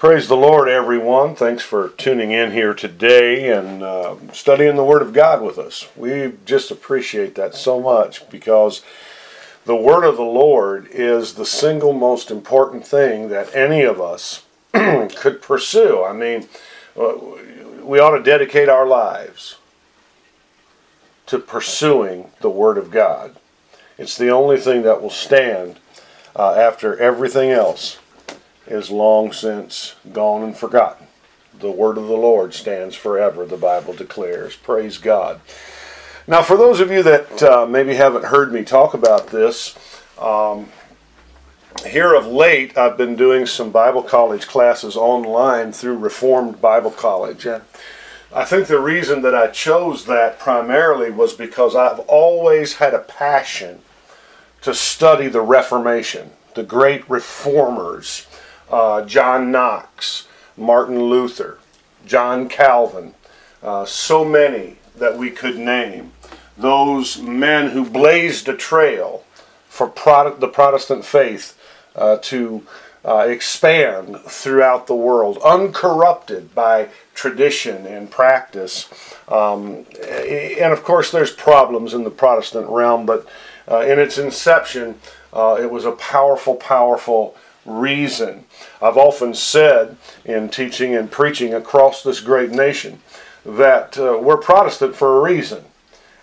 Praise the Lord, everyone. Thanks for tuning in here today and uh, studying the Word of God with us. We just appreciate that so much because the Word of the Lord is the single most important thing that any of us could pursue. I mean, uh, we ought to dedicate our lives to pursuing the Word of God. It's the only thing that will stand uh, after everything else is long since gone and forgotten. The word of the Lord stands forever, the Bible declares. Praise God. Now, for those of you that uh, maybe haven't heard me talk about this, um, here of late I've been doing some Bible college classes online through Reformed Bible College. And I think the reason that I chose that primarily was because I've always had a passion to study the Reformation, the great reformers uh, John Knox, Martin Luther, John Calvin, uh, so many that we could name. Those men who blazed a trail for the Protestant faith uh, to uh, expand throughout the world, uncorrupted by tradition and practice. Um, and of course, there's problems in the Protestant realm, but uh, in its inception, uh, it was a powerful, powerful reason. I've often said in teaching and preaching across this great nation that uh, we're Protestant for a reason.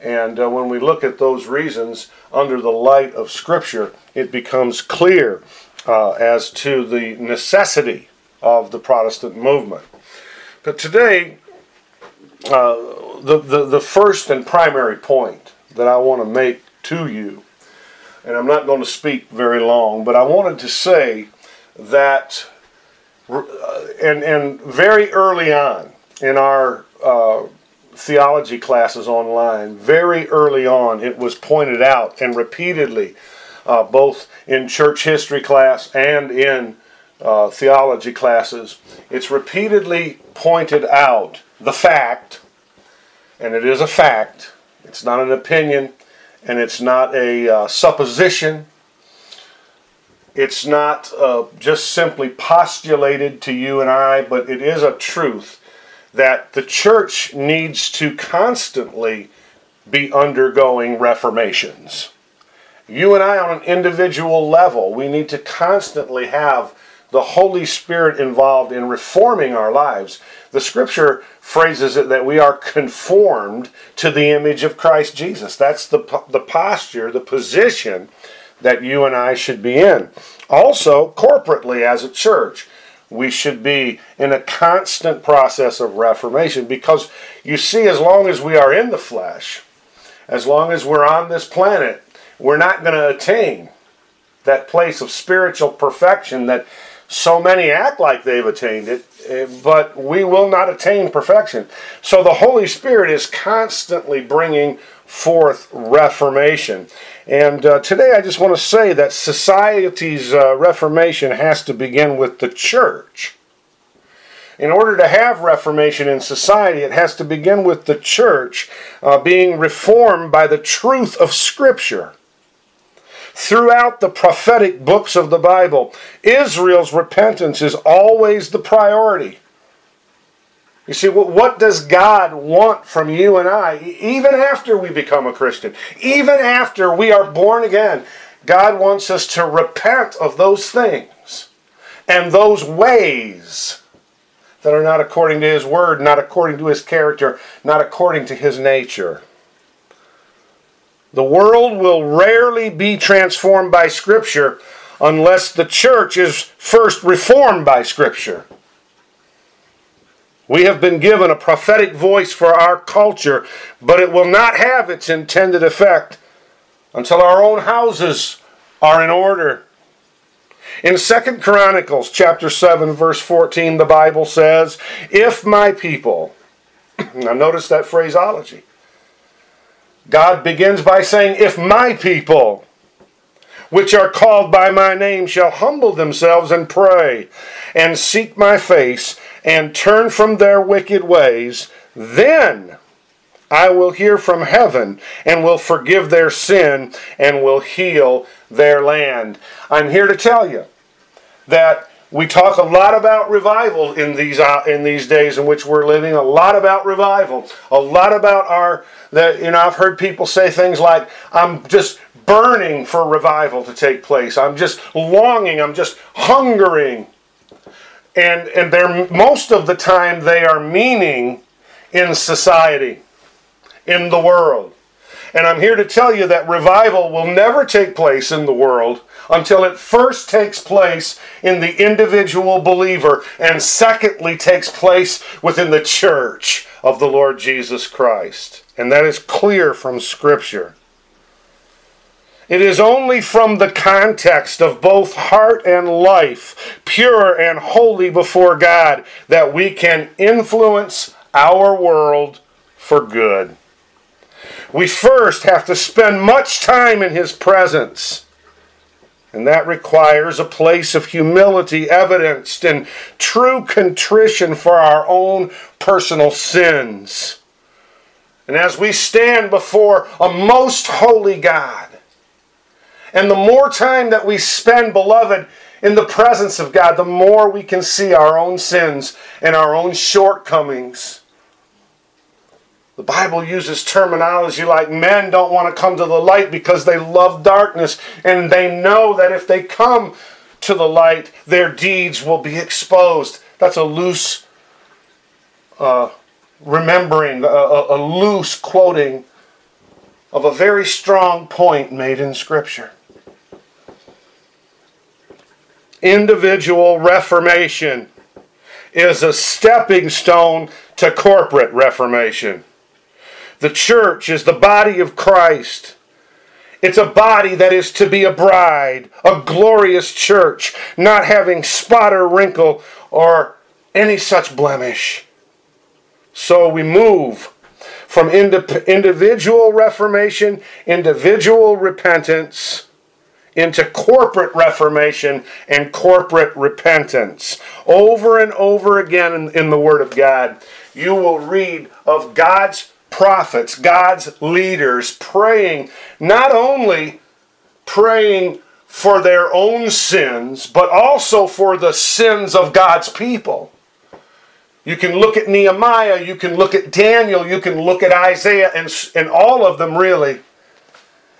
And uh, when we look at those reasons under the light of Scripture, it becomes clear uh, as to the necessity of the Protestant movement. But today, uh, the, the, the first and primary point that I want to make to you and I'm not going to speak very long, but I wanted to say that, uh, and, and very early on in our uh, theology classes online, very early on, it was pointed out and repeatedly, uh, both in church history class and in uh, theology classes, it's repeatedly pointed out the fact, and it is a fact, it's not an opinion, and it's not a uh, supposition. It's not uh, just simply postulated to you and I, but it is a truth that the church needs to constantly be undergoing reformations. You and I, on an individual level, we need to constantly have the Holy Spirit involved in reforming our lives. The scripture phrases it that we are conformed to the image of Christ Jesus. That's the, the posture, the position that you and I should be in. Also, corporately as a church, we should be in a constant process of reformation because you see, as long as we are in the flesh, as long as we're on this planet, we're not going to attain that place of spiritual perfection that so many act like they've attained it, eh, but we will not attain perfection. So the Holy Spirit is constantly bringing forth reformation. And uh, today I just want to say that society's uh, reformation has to begin with the church. In order to have reformation in society, it has to begin with the church uh, being reformed by the truth of Scripture throughout the prophetic books of the Bible, Israel's repentance is always the priority. You see, what does God want from you and I, even after we become a Christian, even after we are born again? God wants us to repent of those things and those ways that are not according to His Word, not according to His character, not according to His nature. The world will rarely be transformed by Scripture unless the church is first reformed by Scripture. We have been given a prophetic voice for our culture, but it will not have its intended effect until our own houses are in order. In 2 Chronicles chapter 7 verse 14 the Bible says, "If my people" Now notice that phraseology. God begins by saying, If my people, which are called by my name, shall humble themselves and pray, and seek my face, and turn from their wicked ways, then I will hear from heaven and will forgive their sin and will heal their land. I'm here to tell you that we talk a lot about revival in these uh, in these days in which we're living. A lot about revival. A lot about our that you know. I've heard people say things like, "I'm just burning for revival to take place. I'm just longing. I'm just hungering." And and they're most of the time they are meaning in society, in the world. And I'm here to tell you that revival will never take place in the world until it first takes place in the individual believer and secondly takes place within the church of the Lord Jesus Christ. And that is clear from Scripture. It is only from the context of both heart and life, pure and holy before God, that we can influence our world for good. We first have to spend much time in His presence. And that requires a place of humility evidenced in true contrition for our own personal sins. And as we stand before a most holy God, and the more time that we spend, beloved, in the presence of God, the more we can see our own sins and our own shortcomings. The Bible uses terminology like men don't want to come to the light because they love darkness and they know that if they come to the light, their deeds will be exposed. That's a loose uh, remembering, a, a, a loose quoting of a very strong point made in Scripture. Individual reformation is a stepping stone to corporate reformation. The church is the body of Christ. It's a body that is to be a bride, a glorious church, not having spot or wrinkle or any such blemish. So we move from individual reformation, individual repentance, into corporate reformation and corporate repentance. Over and over again in, in the Word of God, you will read of God's prophets, God's leaders, praying, not only praying for their own sins, but also for the sins of God's people. You can look at Nehemiah, you can look at Daniel, you can look at Isaiah, and, and all of them really.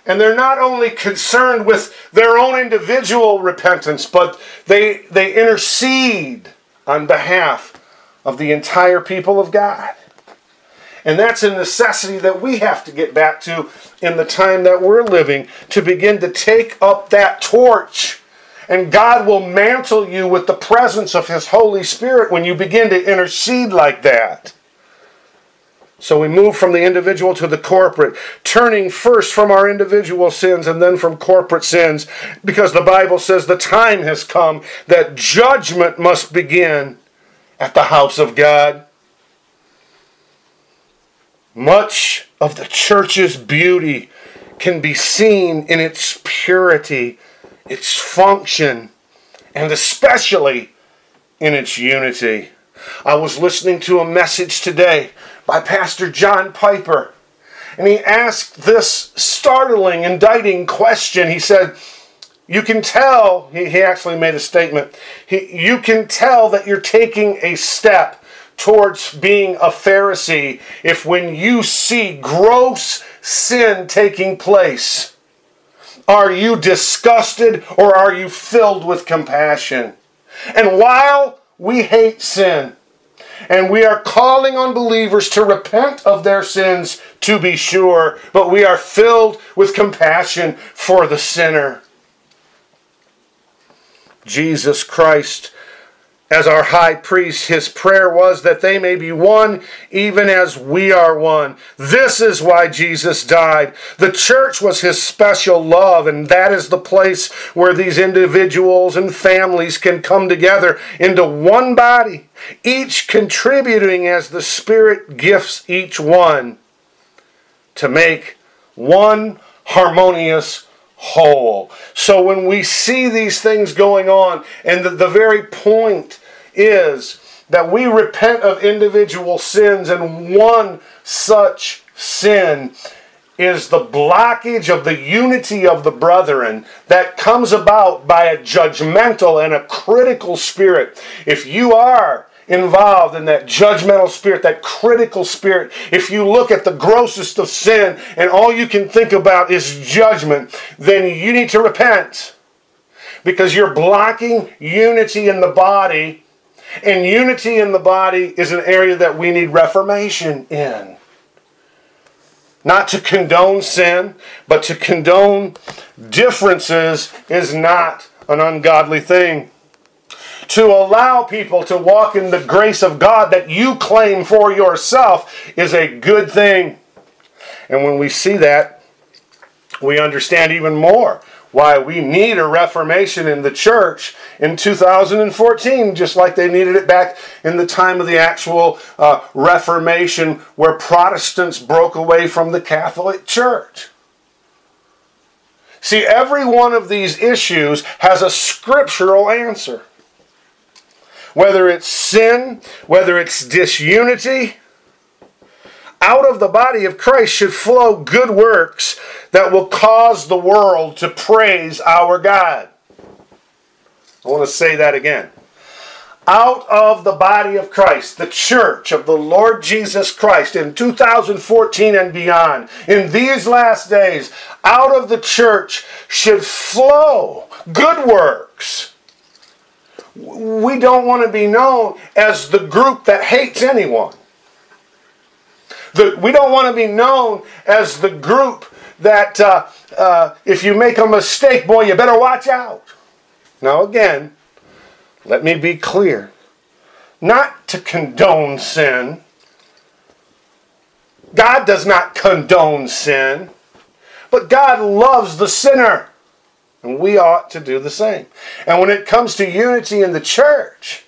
And they're not only concerned with their own individual repentance, but they, they intercede on behalf of the entire people of God. And that's a necessity that we have to get back to in the time that we're living to begin to take up that torch. And God will mantle you with the presence of His Holy Spirit when you begin to intercede like that. So we move from the individual to the corporate, turning first from our individual sins and then from corporate sins, because the Bible says the time has come that judgment must begin at the house of God. Much of the church's beauty can be seen in its purity, its function, and especially in its unity. I was listening to a message today by Pastor John Piper, and he asked this startling, indicting question. He said, You can tell, he, he actually made a statement, he, you can tell that you're taking a step towards being a Pharisee if when you see gross sin taking place, are you disgusted or are you filled with compassion? And while we hate sin, and we are calling on believers to repent of their sins, to be sure, but we are filled with compassion for the sinner. Jesus Christ as our high priest, his prayer was that they may be one even as we are one. This is why Jesus died. The church was his special love, and that is the place where these individuals and families can come together into one body, each contributing as the Spirit gifts each one to make one harmonious whole. So when we see these things going on, and the, the very point is that we repent of individual sins, and one such sin is the blockage of the unity of the brethren that comes about by a judgmental and a critical spirit. If you are involved in that judgmental spirit, that critical spirit, if you look at the grossest of sin and all you can think about is judgment, then you need to repent because you're blocking unity in the body, and unity in the body is an area that we need reformation in. Not to condone sin, but to condone differences is not an ungodly thing. To allow people to walk in the grace of God that you claim for yourself is a good thing. And when we see that, we understand even more why we need a reformation in the church in 2014, just like they needed it back in the time of the actual uh, Reformation, where Protestants broke away from the Catholic Church. See, every one of these issues has a scriptural answer. Whether it's sin, whether it's disunity, out of the body of Christ should flow good works that will cause the world to praise our God. I want to say that again. Out of the body of Christ, the church of the Lord Jesus Christ in 2014 and beyond, in these last days, out of the church should flow good works. We don't want to be known as the group that hates anyone. The, we don't want to be known as the group that uh, uh, if you make a mistake, boy, you better watch out. Now, again, let me be clear not to condone sin. God does not condone sin, but God loves the sinner. And we ought to do the same. And when it comes to unity in the church,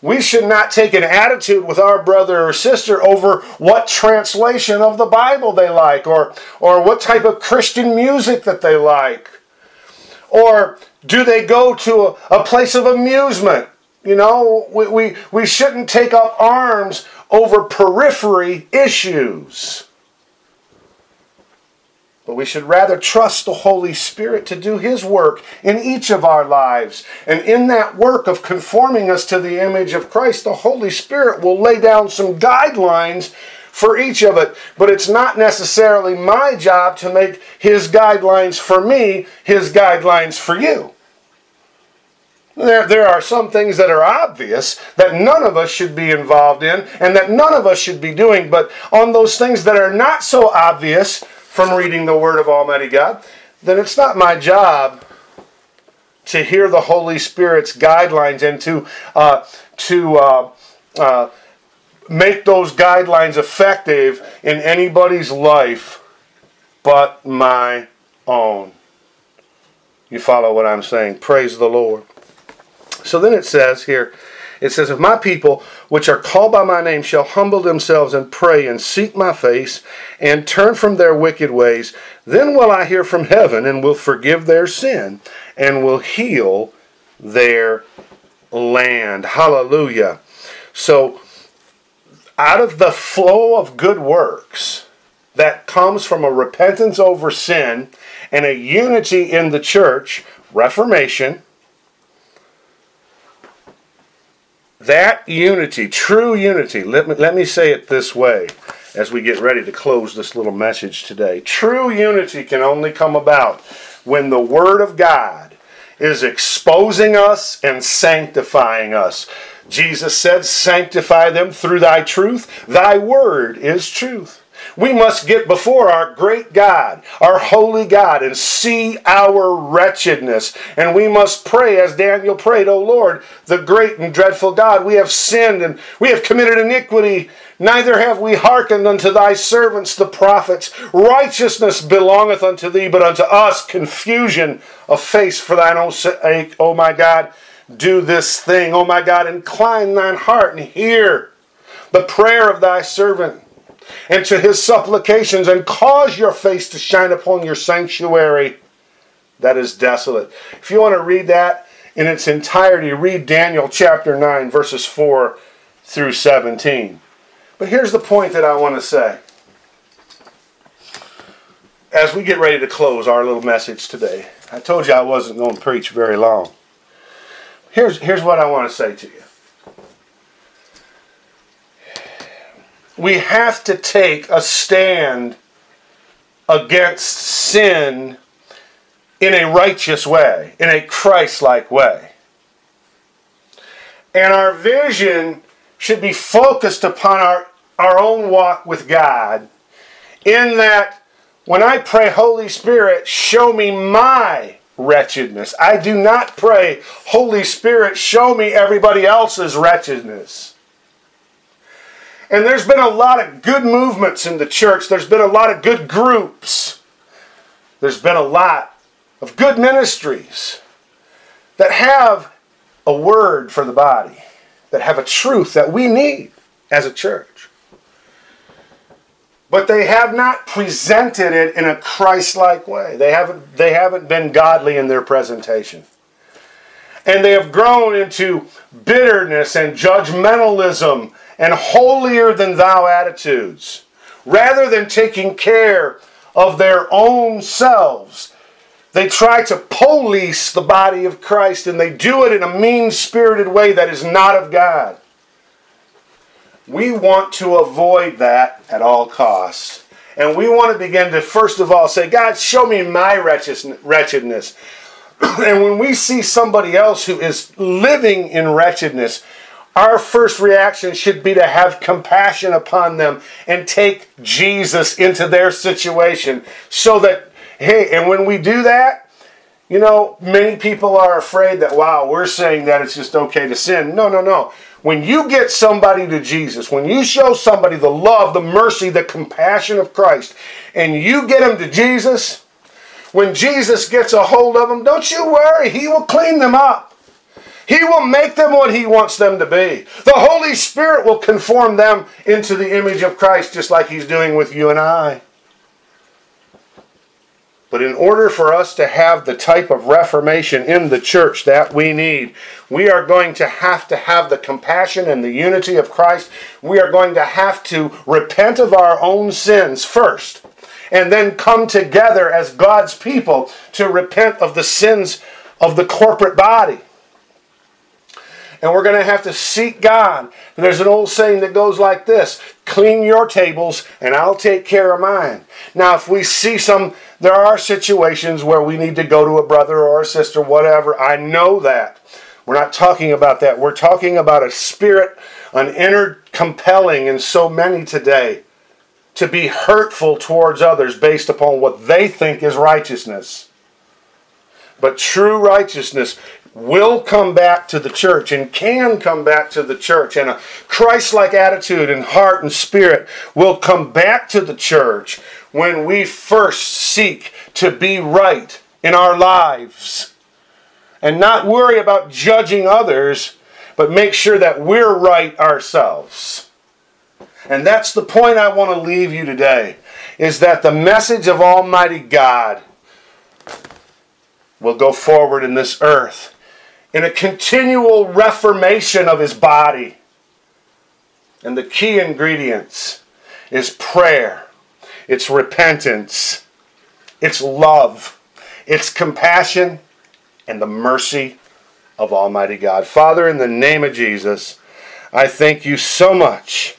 we should not take an attitude with our brother or sister over what translation of the Bible they like or, or what type of Christian music that they like. Or do they go to a, a place of amusement? You know, we, we, we shouldn't take up arms over periphery issues. But we should rather trust the Holy Spirit to do His work in each of our lives. And in that work of conforming us to the image of Christ, the Holy Spirit will lay down some guidelines for each of it. But it's not necessarily my job to make His guidelines for me His guidelines for you. There, there are some things that are obvious that none of us should be involved in and that none of us should be doing. But on those things that are not so obvious, from reading the Word of Almighty God, then it's not my job to hear the Holy Spirit's guidelines and to uh, to uh, uh, make those guidelines effective in anybody's life but my own. You follow what I'm saying? Praise the Lord. So then it says here, it says, If my people, which are called by my name, shall humble themselves and pray and seek my face and turn from their wicked ways, then will I hear from heaven and will forgive their sin and will heal their land. Hallelujah. So, out of the flow of good works that comes from a repentance over sin and a unity in the church, Reformation, That unity, true unity, let me, let me say it this way as we get ready to close this little message today. True unity can only come about when the Word of God is exposing us and sanctifying us. Jesus said, Sanctify them through thy truth. Thy word is truth. We must get before our great God, our holy God, and see our wretchedness. And we must pray as Daniel prayed, O Lord, the great and dreadful God, we have sinned and we have committed iniquity. Neither have we hearkened unto thy servants the prophets. Righteousness belongeth unto thee, but unto us confusion of face for thine own sake, O my God. Do this thing, O my God, incline thine heart and hear the prayer of thy servant and to his supplications, and cause your face to shine upon your sanctuary that is desolate. If you want to read that in its entirety, read Daniel chapter 9, verses 4 through 17. But here's the point that I want to say as we get ready to close our little message today, I told you I wasn't going to preach very long. Here's, here's what I want to say to you. We have to take a stand against sin in a righteous way, in a Christ like way. And our vision should be focused upon our, our own walk with God, in that when I pray, Holy Spirit, show me my wretchedness. I do not pray, Holy Spirit, show me everybody else's wretchedness. And there's been a lot of good movements in the church. There's been a lot of good groups. There's been a lot of good ministries that have a word for the body, that have a truth that we need as a church. But they have not presented it in a Christ like way. They haven't, they haven't been godly in their presentation. And they have grown into bitterness and judgmentalism and holier than thou attitudes. Rather than taking care of their own selves, they try to police the body of Christ and they do it in a mean spirited way that is not of God. We want to avoid that at all costs. And we want to begin to, first of all, say, God, show me my wretchedness. and when we see somebody else who is living in wretchedness, our first reaction should be to have compassion upon them and take Jesus into their situation so that, hey, and when we do that, you know, many people are afraid that, wow, we're saying that it's just okay to sin. No, no, no. When you get somebody to Jesus, when you show somebody the love, the mercy, the compassion of Christ, and you get them to Jesus, when Jesus gets a hold of them, don't you worry, He will clean them up. He will make them what He wants them to be. The Holy Spirit will conform them into the image of Christ, just like He's doing with you and I. But in order for us to have the type of reformation in the church that we need, we are going to have to have the compassion and the unity of Christ. We are going to have to repent of our own sins first, and then come together as God's people to repent of the sins of the corporate body and we're going to have to seek God. And there's an old saying that goes like this clean your tables, and I'll take care of mine. Now, if we see some, there are situations where we need to go to a brother or a sister, whatever. I know that. We're not talking about that. We're talking about a spirit, an inner compelling in so many today to be hurtful towards others based upon what they think is righteousness. But true righteousness will come back to the church and can come back to the church, and a Christ like attitude and heart and spirit will come back to the church when we first seek to be right in our lives. And not worry about judging others, but make sure that we're right ourselves. And that's the point I want to leave you today is that the message of Almighty God will go forward in this earth in a continual reformation of his body. And the key ingredients is prayer, it's repentance, it's love, it's compassion, and the mercy of Almighty God. Father, in the name of Jesus, I thank you so much.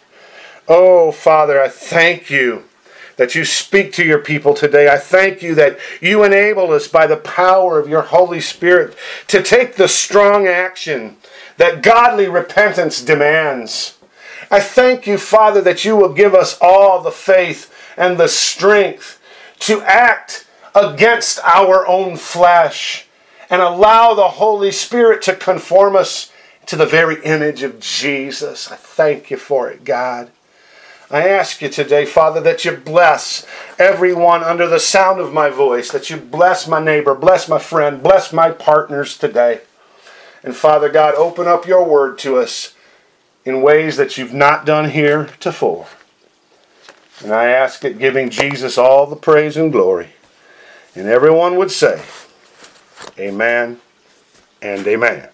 Oh, Father, I thank you that you speak to your people today. I thank you that you enable us by the power of your Holy Spirit to take the strong action that godly repentance demands. I thank you, Father, that you will give us all the faith and the strength to act against our own flesh and allow the Holy Spirit to conform us to the very image of Jesus. I thank you for it, God. I ask you today, Father, that you bless everyone under the sound of my voice, that you bless my neighbor, bless my friend, bless my partners today. And Father God, open up your word to us in ways that you've not done here before. And I ask it, giving Jesus all the praise and glory. And everyone would say, Amen and Amen.